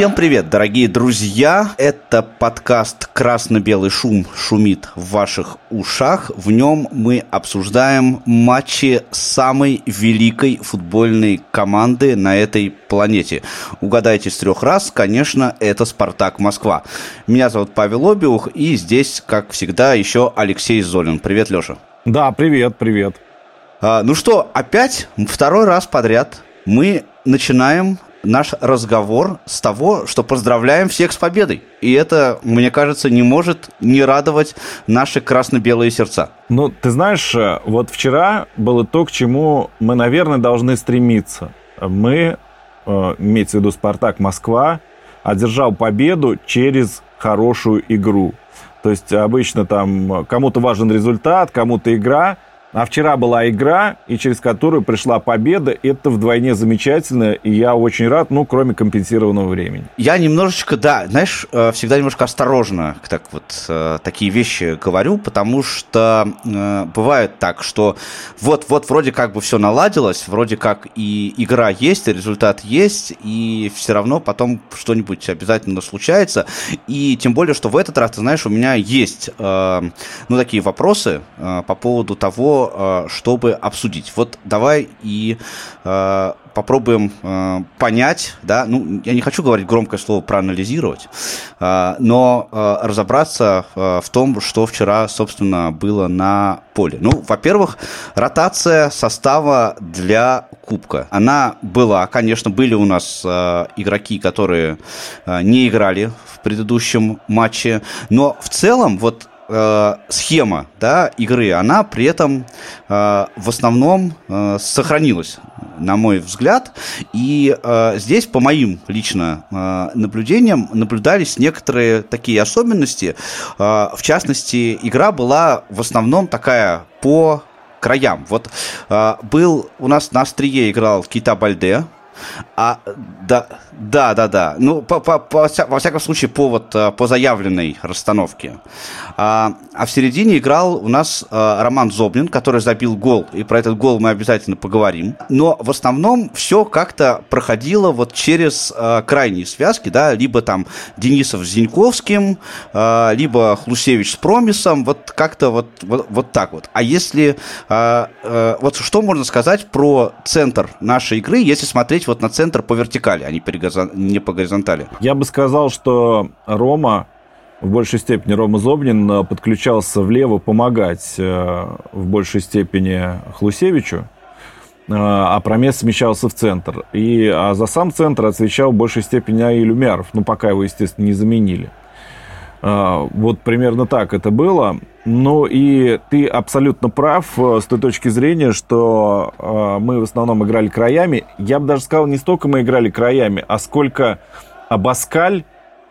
Всем привет, дорогие друзья! Это подкаст «Красно-белый шум шумит в ваших ушах». В нем мы обсуждаем матчи самой великой футбольной команды на этой планете. Угадайте с трех раз, конечно, это «Спартак Москва». Меня зовут Павел Обиух, и здесь, как всегда, еще Алексей Золин. Привет, Леша. Да, привет, привет. А, ну что, опять второй раз подряд мы начинаем наш разговор с того, что поздравляем всех с победой. И это, мне кажется, не может не радовать наши красно-белые сердца. Ну, ты знаешь, э, вот вчера было то, к чему мы, наверное, должны стремиться. Мы, э, имеется в виду «Спартак Москва», одержал победу через хорошую игру. То есть обычно там кому-то важен результат, кому-то игра – а вчера была игра, и через которую пришла победа. Это вдвойне замечательно, и я очень рад, ну, кроме компенсированного времени. Я немножечко, да, знаешь, э, всегда немножко осторожно так вот э, такие вещи говорю, потому что э, бывает так, что вот-вот вроде как бы все наладилось, вроде как и игра есть, и результат есть, и все равно потом что-нибудь обязательно случается. И тем более, что в этот раз, ты знаешь, у меня есть, ну, такие вопросы по поводу того, Э, чтобы обсудить. Вот давай и э, попробуем э, понять, да, ну, я не хочу говорить громкое слово проанализировать, э, но э, разобраться э, в том, что вчера, собственно, было на поле. Ну, во-первых, ротация состава для Кубка. Она была, конечно, были у нас э, игроки, которые э, не играли в предыдущем матче, но в целом вот э, схема да, игры, она при этом э, в основном э, сохранилась, на мой взгляд. И э, здесь, по моим лично э, наблюдениям, наблюдались некоторые такие особенности. Э, в частности, игра была в основном такая по краям. Вот э, был у нас на острие играл Кита Бальде, а, да, да, да, да. Ну, по, по, по, во всяком случае, по, вот, э, по заявленной расстановке. А, а в середине играл у нас а, Роман Зобнин, который забил гол, и про этот гол мы обязательно поговорим. Но в основном все как-то проходило вот через а, крайние связки, да, либо там Денисов с Зиньковским, а, либо Хлусевич с Промисом, вот как-то вот, вот, вот так вот. А если, а, а, вот что можно сказать про центр нашей игры, если смотреть вот на центр по вертикали, а не, не по горизонтали? Я бы сказал, что Рома, в большей степени Рома Зобнин, э, подключался влево помогать э, в большей степени Хлусевичу, э, а Промес смещался в центр. И а за сам центр отвечал в большей степени Аиль Умяров, ну, пока его, естественно, не заменили. Вот примерно так это было. Ну и ты абсолютно прав э, с той точки зрения, что э, мы в основном играли краями. Я бы даже сказал, не столько мы играли краями, а сколько Абаскаль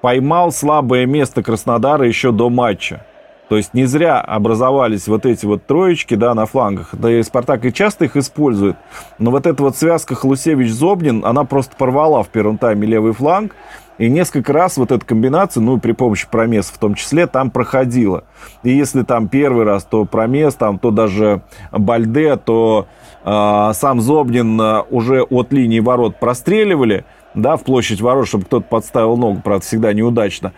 поймал слабое место Краснодара еще до матча. То есть не зря образовались вот эти вот троечки да, на флангах. Да и Спартак и часто их использует. Но вот эта вот связка Хлусевич-Зобнин, она просто порвала в первом тайме левый фланг. И несколько раз вот эта комбинация, ну, при помощи промес в том числе, там проходила. И если там первый раз, то промес, там, то даже Бальде, то э, сам Зобнин э, уже от линии ворот простреливали, да, в площадь ворот, чтобы кто-то подставил ногу, правда, всегда неудачно,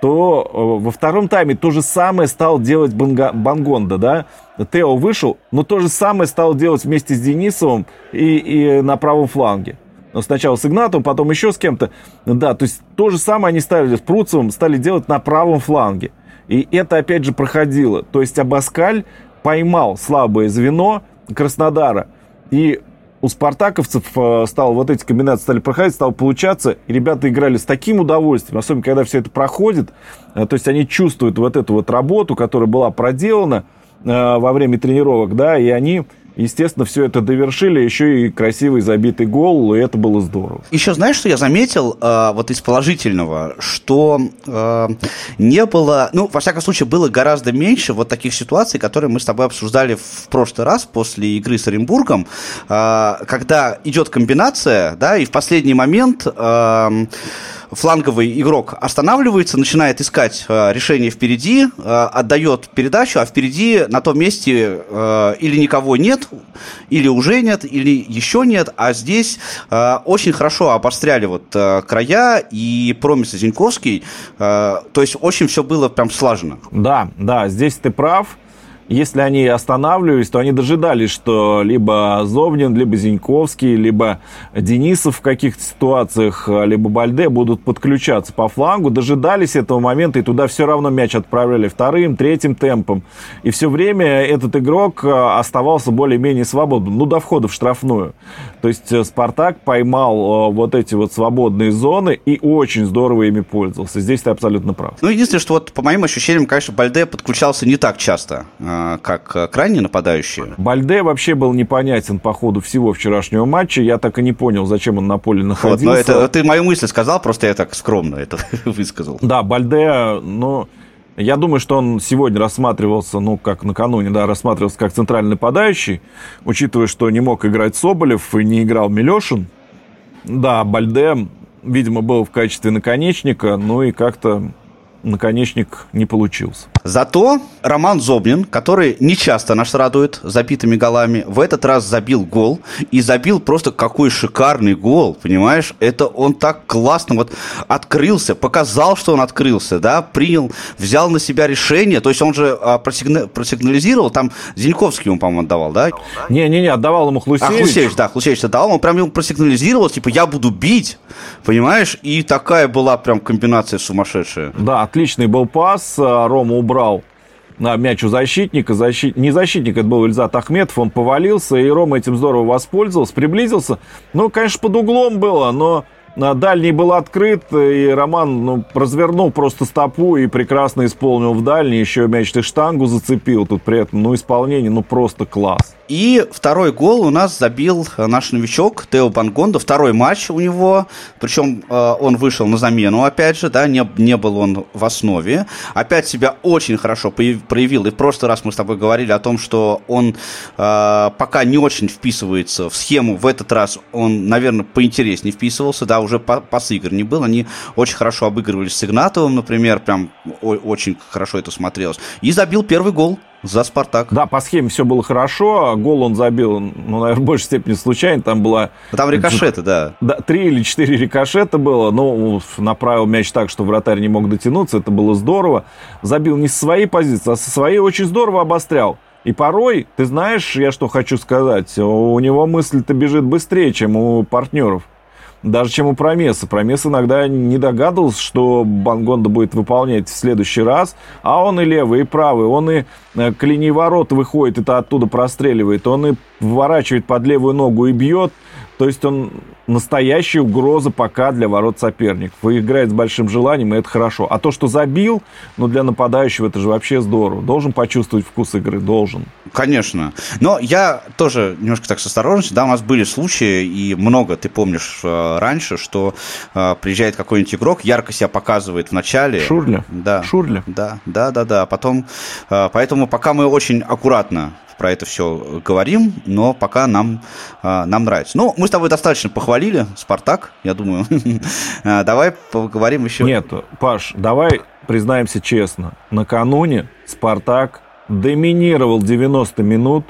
то э, во втором тайме то же самое стал делать Банга, Бангонда, да. Тео вышел, но то же самое стал делать вместе с Денисовым и, и на правом фланге. Но сначала с Игнатом, потом еще с кем-то. Да, то есть то же самое они ставили с Пруцевым, стали делать на правом фланге. И это опять же проходило. То есть Абаскаль поймал слабое звено Краснодара. И у спартаковцев э, стало вот эти комбинации стали проходить, стало получаться, и ребята играли с таким удовольствием, особенно когда все это проходит, э, то есть они чувствуют вот эту вот работу, которая была проделана э, во время тренировок, да, и они естественно, все это довершили, еще и красивый забитый гол, и это было здорово. Еще знаешь, что я заметил э, вот из положительного, что э, не было, ну, во всяком случае, было гораздо меньше вот таких ситуаций, которые мы с тобой обсуждали в прошлый раз после игры с Оренбургом, э, когда идет комбинация, да, и в последний момент э, фланговый игрок останавливается, начинает искать э, решение впереди, э, отдает передачу, а впереди на том месте э, или никого нет, или уже нет, или еще нет, а здесь э, очень хорошо обостряли вот э, края, и Промис Зиньковский, э, то есть очень все было прям слажено. Да, да, здесь ты прав если они останавливались, то они дожидались, что либо Зовнин, либо Зиньковский, либо Денисов в каких-то ситуациях, либо Бальде будут подключаться по флангу, дожидались этого момента, и туда все равно мяч отправляли вторым, третьим темпом. И все время этот игрок э, оставался более-менее свободным, ну, до входа в штрафную. То есть э, Спартак поймал э, вот эти вот свободные зоны и очень здорово ими пользовался. Здесь ты абсолютно прав. Ну, единственное, что вот по моим ощущениям, конечно, Бальде подключался не так часто а, как э, крайне нападающие. Бальде вообще был непонятен по ходу всего вчерашнего матча. Я так и не понял, зачем он на поле находился. Вот, но это, ты мою мысль сказал, просто я так скромно это высказал. Да, Бальде, ну, я думаю, что он сегодня рассматривался, ну, как накануне, да, рассматривался как центральный нападающий, учитывая, что не мог играть Соболев и не играл Милешин. Да, Бальде, видимо, был в качестве наконечника, ну и как-то наконечник не получился. Зато Роман Зобнин, который не часто нас радует забитыми голами, в этот раз забил гол. И забил просто какой шикарный гол, понимаешь? Это он так классно вот открылся, показал, что он открылся, да, принял, взял на себя решение. То есть он же а, просигна- просигнализировал, там Зиньковский ему, по-моему, отдавал, да? Не-не-не, отдавал ему Хлусевич. А, Хлусевич, да, Хлусевич отдавал, он прям ему просигнализировал, типа, я буду бить, понимаешь? И такая была прям комбинация сумасшедшая. Да, отличный был пас, а, Рома убрал на мяч у защитника. Защит... Не защитник, это был Ильзат Ахметов, он повалился, и Рома этим здорово воспользовался, приблизился. Ну, конечно, под углом было, но дальний был открыт, и Роман ну, развернул просто стопу и прекрасно исполнил в дальний. Еще мяч ты штангу зацепил. Тут при этом, ну, исполнение, ну, просто класс. И второй гол у нас забил наш новичок Тео Бангонда. Второй матч у него. Причем э, он вышел на замену, опять же, да, не, не был он в основе. Опять себя очень хорошо проявил. И в прошлый раз мы с тобой говорили о том, что он э, пока не очень вписывается в схему. В этот раз он, наверное, поинтереснее вписывался. Да, уже пас игр не был. Они очень хорошо обыгрывались с Игнатовым, например. Прям очень хорошо это смотрелось. И забил первый гол за «Спартак». Да, по схеме все было хорошо. Гол он забил, ну, наверное, в большей степени случайно. Там было... Там рикошеты, да. Да, три или четыре рикошета было. Но направил мяч так, что вратарь не мог дотянуться. Это было здорово. Забил не со своей позиции, а со своей очень здорово обострял. И порой, ты знаешь, я что хочу сказать, у него мысль-то бежит быстрее, чем у партнеров даже чем у Промеса. Промес иногда не догадывался, что Бангонда будет выполнять в следующий раз, а он и левый, и правый, он и э, к линии ворот выходит, это оттуда простреливает, он и вворачивает под левую ногу и бьет. То есть он настоящая угроза пока для ворот соперников. И играет с большим желанием, и это хорошо. А то, что забил, ну, для нападающего это же вообще здорово. Должен почувствовать вкус игры, должен. Конечно. Но я тоже немножко так с осторожностью. Да, у нас были случаи, и много, ты помнишь, э, раньше, что э, приезжает какой-нибудь игрок, ярко себя показывает в начале. Шурля. Да. Шурля. Да, да, да, да. Потом, э, поэтому пока мы очень аккуратно про это все говорим, но пока нам, а, нам нравится. Ну, мы с тобой достаточно похвалили Спартак, я думаю. А, давай поговорим еще. Нет, Паш, давай признаемся честно. Накануне Спартак доминировал 90 минут,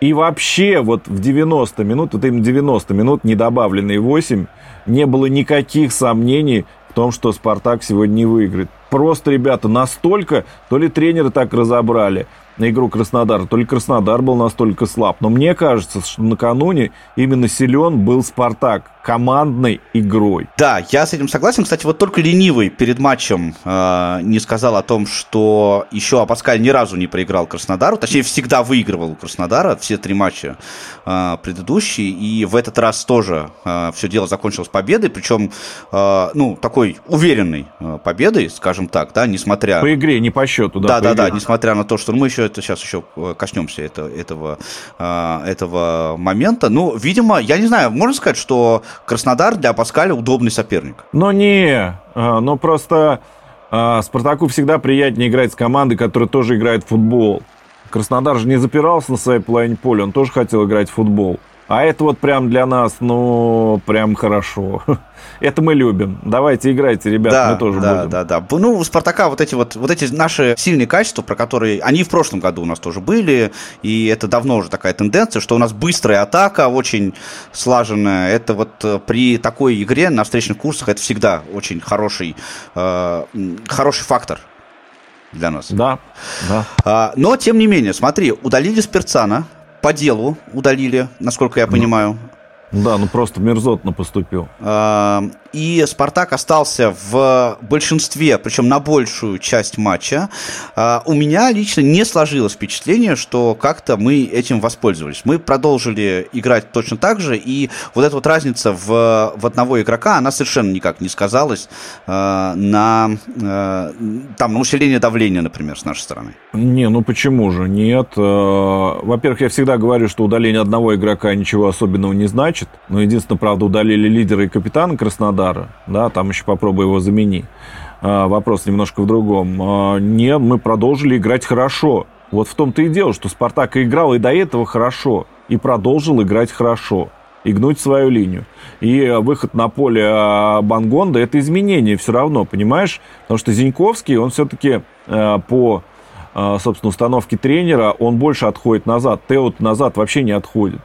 и вообще вот в 90 минут, вот именно 90 минут, не добавленные 8, не было никаких сомнений в том, что Спартак сегодня не выиграет. Просто, ребята, настолько, то ли тренеры так разобрали, на игру Краснодара. То ли Краснодар был настолько слаб. Но мне кажется, что накануне именно силен был Спартак командной игрой. Да, я с этим согласен. Кстати, вот только ленивый перед матчем э, не сказал о том, что еще Апаскаль ни разу не проиграл Краснодару. Точнее, всегда выигрывал у Краснодара все три матча э, предыдущие. И в этот раз тоже э, все дело закончилось победой. Причем, э, ну, такой уверенной э, победой, скажем так, да, несмотря... По игре, не по счету, да. Да, да, да, несмотря на то, что ну, мы еще это сейчас еще э, коснемся это, этого, э, этого момента. Ну, видимо, я не знаю, можно сказать, что Краснодар для Паскаля удобный соперник. Но не, а, но просто а, Спартаку всегда приятнее играть с командой, которая тоже играет в футбол. Краснодар же не запирался на своей половине поля, он тоже хотел играть в футбол. А это вот прям для нас, ну, прям хорошо. Это мы любим. Давайте играйте, ребята, да, мы тоже да, будем. Да, да, да. Ну, у Спартака вот эти вот, вот эти наши сильные качества, про которые они в прошлом году у нас тоже были, и это давно уже такая тенденция, что у нас быстрая атака, очень слаженная. Это вот э, при такой игре на встречных курсах это всегда очень хороший, э, хороший фактор для нас. Да, да. А, но, тем не менее, смотри, удалили Спирцана, по делу удалили, насколько я понимаю. Да, ну просто мерзотно поступил. А, и Спартак остался в большинстве, причем на большую часть матча. А, у меня лично не сложилось впечатление, что как-то мы этим воспользовались. Мы продолжили играть точно так же, и вот эта вот разница в, в одного игрока, она совершенно никак не сказалась а, на, а, там, на усиление давления, например, с нашей стороны. Не, ну почему же? Нет. Во-первых, я всегда говорю, что удаление одного игрока ничего особенного не значит. Но единственное, правда, удалили лидера и капитана Краснодара, Краснодара, да, там еще попробуй его замени. А, вопрос немножко в другом. А, нет, мы продолжили играть хорошо. Вот в том-то и дело, что Спартак играл и до этого хорошо, и продолжил играть хорошо, и гнуть свою линию. И выход на поле а, Бангонда – это изменение все равно, понимаешь? Потому что Зиньковский, он все-таки по, собственно, установке тренера, он больше отходит назад. Теот назад вообще не отходит.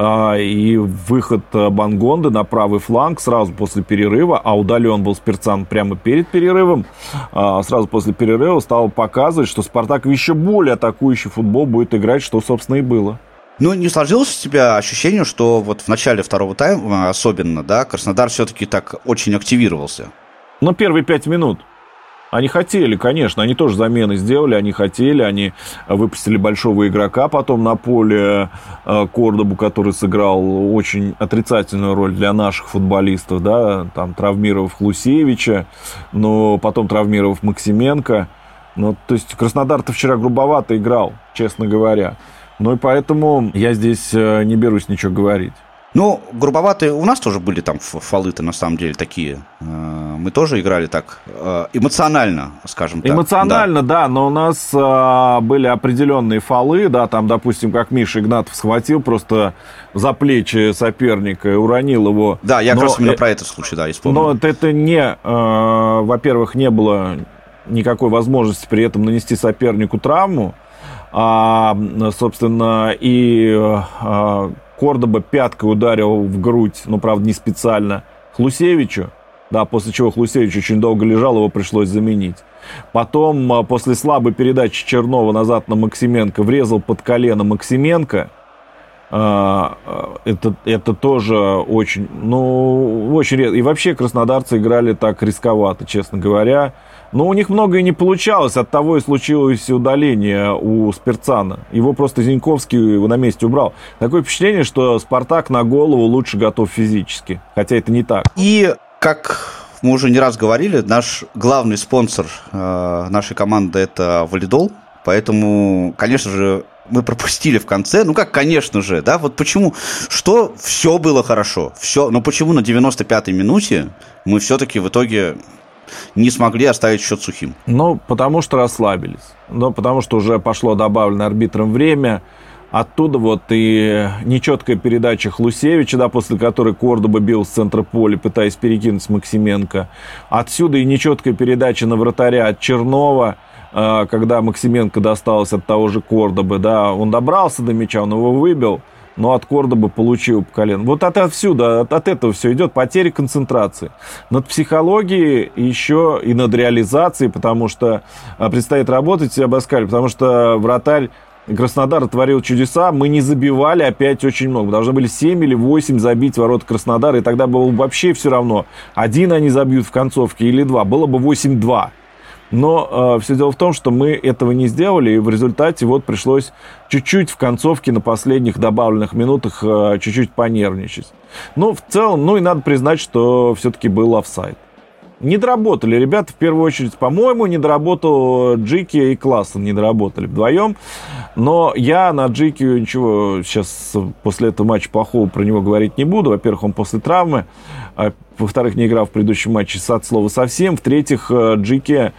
А, и выход э, Бангонды на правый фланг сразу после перерыва, а удален был Спирцан прямо перед перерывом, а, сразу после перерыва стал показывать, что Спартак еще более атакующий футбол будет играть, что, собственно, и было. Ну, не сложилось у тебя ощущение, что вот в начале второго тайма особенно, да, Краснодар все-таки так очень активировался? Ну, первые пять минут. Они хотели, конечно, они тоже замены сделали, они хотели, они выпустили большого игрока потом на поле э, Кордобу, который сыграл очень отрицательную роль для наших футболистов, да, там травмировав Хлусевича, но потом травмировав Максименко. Ну, то есть Краснодар-то вчера грубовато играл, честно говоря. Ну и поэтому я здесь э, не берусь ничего говорить. Ну, грубоватые у нас тоже были там фолы-то на самом деле такие. Э, мы тоже играли так э, эмоционально, скажем так. Эмоционально, да, да но у нас а, были определенные фолы, да, там, допустим, как Миша Игнатов схватил просто за плечи соперника и уронил его. Да, я но, как раз именно про этот случай, да, исполнил. Но это не, э, во-первых, не было никакой возможности при этом нанести сопернику травму, а, собственно, и а, Кордоба пяткой ударил в грудь, но, правда, не специально, Хлусевичу. Да, после чего Хлусевич очень долго лежал, его пришлось заменить. Потом, а, после слабой передачи Чернова назад на Максименко, врезал под колено Максименко. А, а, это, это тоже очень, ну, очень редко. И вообще краснодарцы играли так рисковато, честно говоря. Но у них многое не получалось, от того и случилось удаление у Спирцана. Его просто Зиньковский на месте убрал. Такое впечатление, что Спартак на голову лучше готов физически. Хотя это не так. И как мы уже не раз говорили, наш главный спонсор э, нашей команды это Валидол. Поэтому, конечно же, мы пропустили в конце. Ну как, конечно же, да, вот почему, что все было хорошо, все, но почему на 95-й минуте мы все-таки в итоге не смогли оставить счет сухим? Ну, потому что расслабились. Ну, потому что уже пошло добавленное арбитром время. Оттуда вот и нечеткая передача Хлусевича, да, после которой Кордоба бил с центра поля, пытаясь перекинуть Максименко. Отсюда и нечеткая передача на вратаря от Чернова, э, когда Максименко досталось от того же Кордобы, да, он добрался до мяча, он его выбил, но от Кордоба получил по колено. Вот от отсюда, от, от этого все идет потеря концентрации. Над психологией еще и над реализацией, потому что а, предстоит работать в Абаскале, потому что вратарь Краснодар творил чудеса, мы не забивали опять очень много. Должны были 7 или 8 забить ворот Краснодара, и тогда было бы вообще все равно. Один они забьют в концовке или два. Было бы 8-2. Но э, все дело в том, что мы этого не сделали, и в результате вот пришлось чуть-чуть в концовке на последних добавленных минутах э, чуть-чуть понервничать. Но в целом, ну и надо признать, что все-таки был офсайд. Не доработали ребята, в первую очередь, по-моему, не доработал Джики и Классен, не доработали вдвоем. Но я на Джики ничего сейчас после этого матча плохого про него говорить не буду. Во-первых, он после травмы. А, во-вторых, не играл в предыдущем матче от слова совсем. В-третьих, э, Джики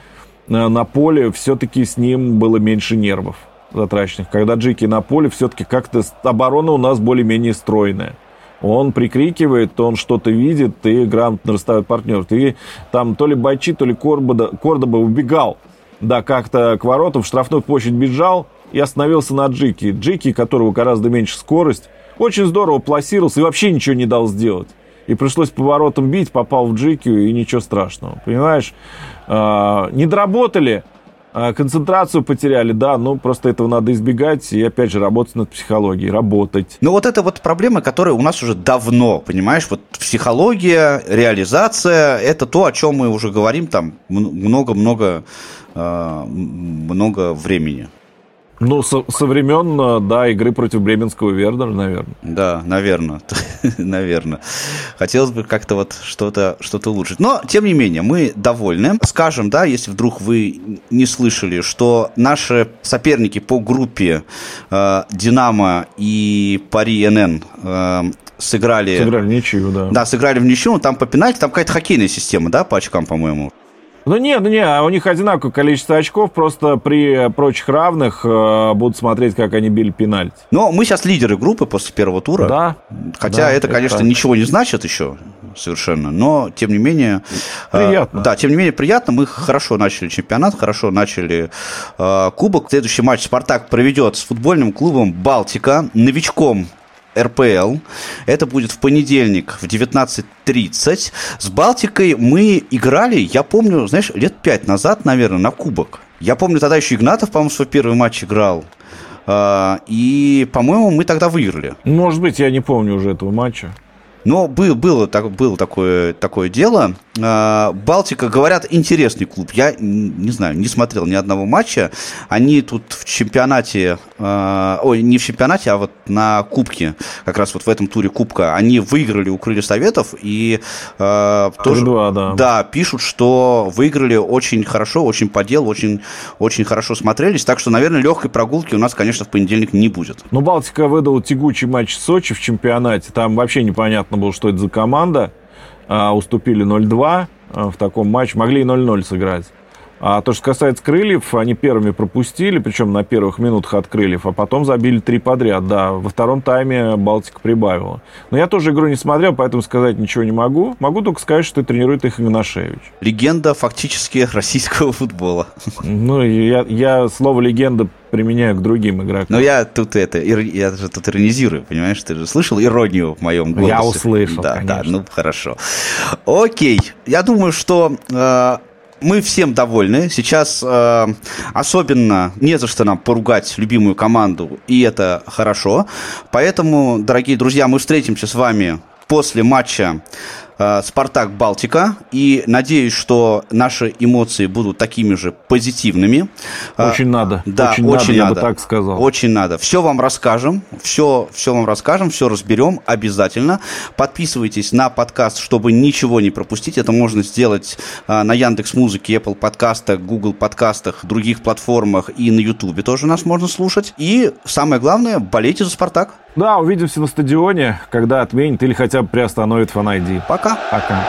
на поле все-таки с ним было меньше нервов. затраченных, когда Джики на поле, все-таки как-то оборона у нас более-менее стройная. Он прикрикивает, он что-то видит и грамотно расставит партнеров. Ты там то ли Байчи, то ли Кордоба, Кордоба убегал, да, как-то к воротам в штрафную площадь бежал и остановился на Джики. Джики, которого гораздо меньше скорость, очень здорово пласировался и вообще ничего не дал сделать. И пришлось поворотом бить, попал в Джикию, и ничего страшного. Понимаешь, а, не доработали, концентрацию потеряли, да, ну просто этого надо избегать и опять же работать над психологией, работать. Ну вот это вот проблема, которая у нас уже давно, понимаешь, вот психология, реализация, это то, о чем мы уже говорим там много-много а, много времени. Ну, со, со времен, э, да, игры против Бременского Вердера, наверное. Да, наверное, наверное. Хотелось бы как-то вот что-то что улучшить. Но, тем не менее, мы довольны. Скажем, да, если вдруг вы не слышали, что наши соперники по группе э, «Динамо» и «Пари НН» э, сыграли... Сыграли ничью, да. Да, сыграли в ничью, там по пенальти, там какая-то хоккейная система, да, по очкам, по-моему. Ну нет, ну не, а у них одинаковое количество очков, просто при прочих равных э, будут смотреть, как они били пенальти. Но мы сейчас лидеры группы после первого тура. Да. Хотя да, это, конечно, это ничего не значит еще совершенно, но тем не менее... Э, приятно. Э, да, тем не менее приятно. Мы хорошо начали чемпионат, хорошо начали э, кубок. Следующий матч «Спартак» проведет с футбольным клубом «Балтика», новичком РПЛ. Это будет в понедельник в 19.30. С Балтикой мы играли, я помню, знаешь, лет пять назад, наверное, на кубок. Я помню, тогда еще Игнатов, по-моему, свой первый матч играл. А, и, по-моему, мы тогда выиграли. Может быть, я не помню уже этого матча. Но был, было, так, было такое, такое дело. А, Балтика, говорят, интересный клуб. Я не знаю, не смотрел ни одного матча. Они тут в чемпионате, а, ой, не в чемпионате, а вот на Кубке, как раз вот в этом туре Кубка, они выиграли у Крылья Советов и э, тоже, да. да, пишут, что выиграли очень хорошо, очень по делу, очень, очень хорошо смотрелись. Так что, наверное, легкой прогулки у нас, конечно, в понедельник не будет. Ну, Балтика выдала тягучий матч Сочи в чемпионате. Там вообще непонятно было, что это за команда. А, уступили 0-2 а, в таком матче. Могли и 0-0 сыграть. А то, что касается крыльев, они первыми пропустили, причем на первых минутах от крыльев, а потом забили три подряд. Да, во втором тайме Балтика прибавила. Но я тоже игру не смотрел, поэтому сказать ничего не могу. Могу только сказать, что тренирует их Игнашевич. Легенда фактически российского футбола. Ну, я, я слово легенда применяю к другим игрокам. Но я тут это, я же тут иронизирую, понимаешь? Ты же слышал иронию в моем голосе? Я услышал, Да, конечно. да, ну хорошо. Окей, я думаю, что э, мы всем довольны. Сейчас э, особенно не за что нам поругать любимую команду, и это хорошо. Поэтому, дорогие друзья, мы встретимся с вами после матча Спартак Балтика. И надеюсь, что наши эмоции будут такими же позитивными. Э, очень надо. Да, очень, очень надо, надо, я бы так сказал. Очень надо. Все вам расскажем. Все, все вам расскажем, все разберем обязательно. Подписывайтесь на подкаст, чтобы ничего не пропустить. Это можно сделать э, на Яндекс Музыке, Apple подкастах, Google подкастах, других платформах и на Ютубе тоже нас можно слушать. И самое главное, болейте за Спартак. Да, увидимся на стадионе, когда отменит или хотя бы приостановит фан -ID. Пока. Пока.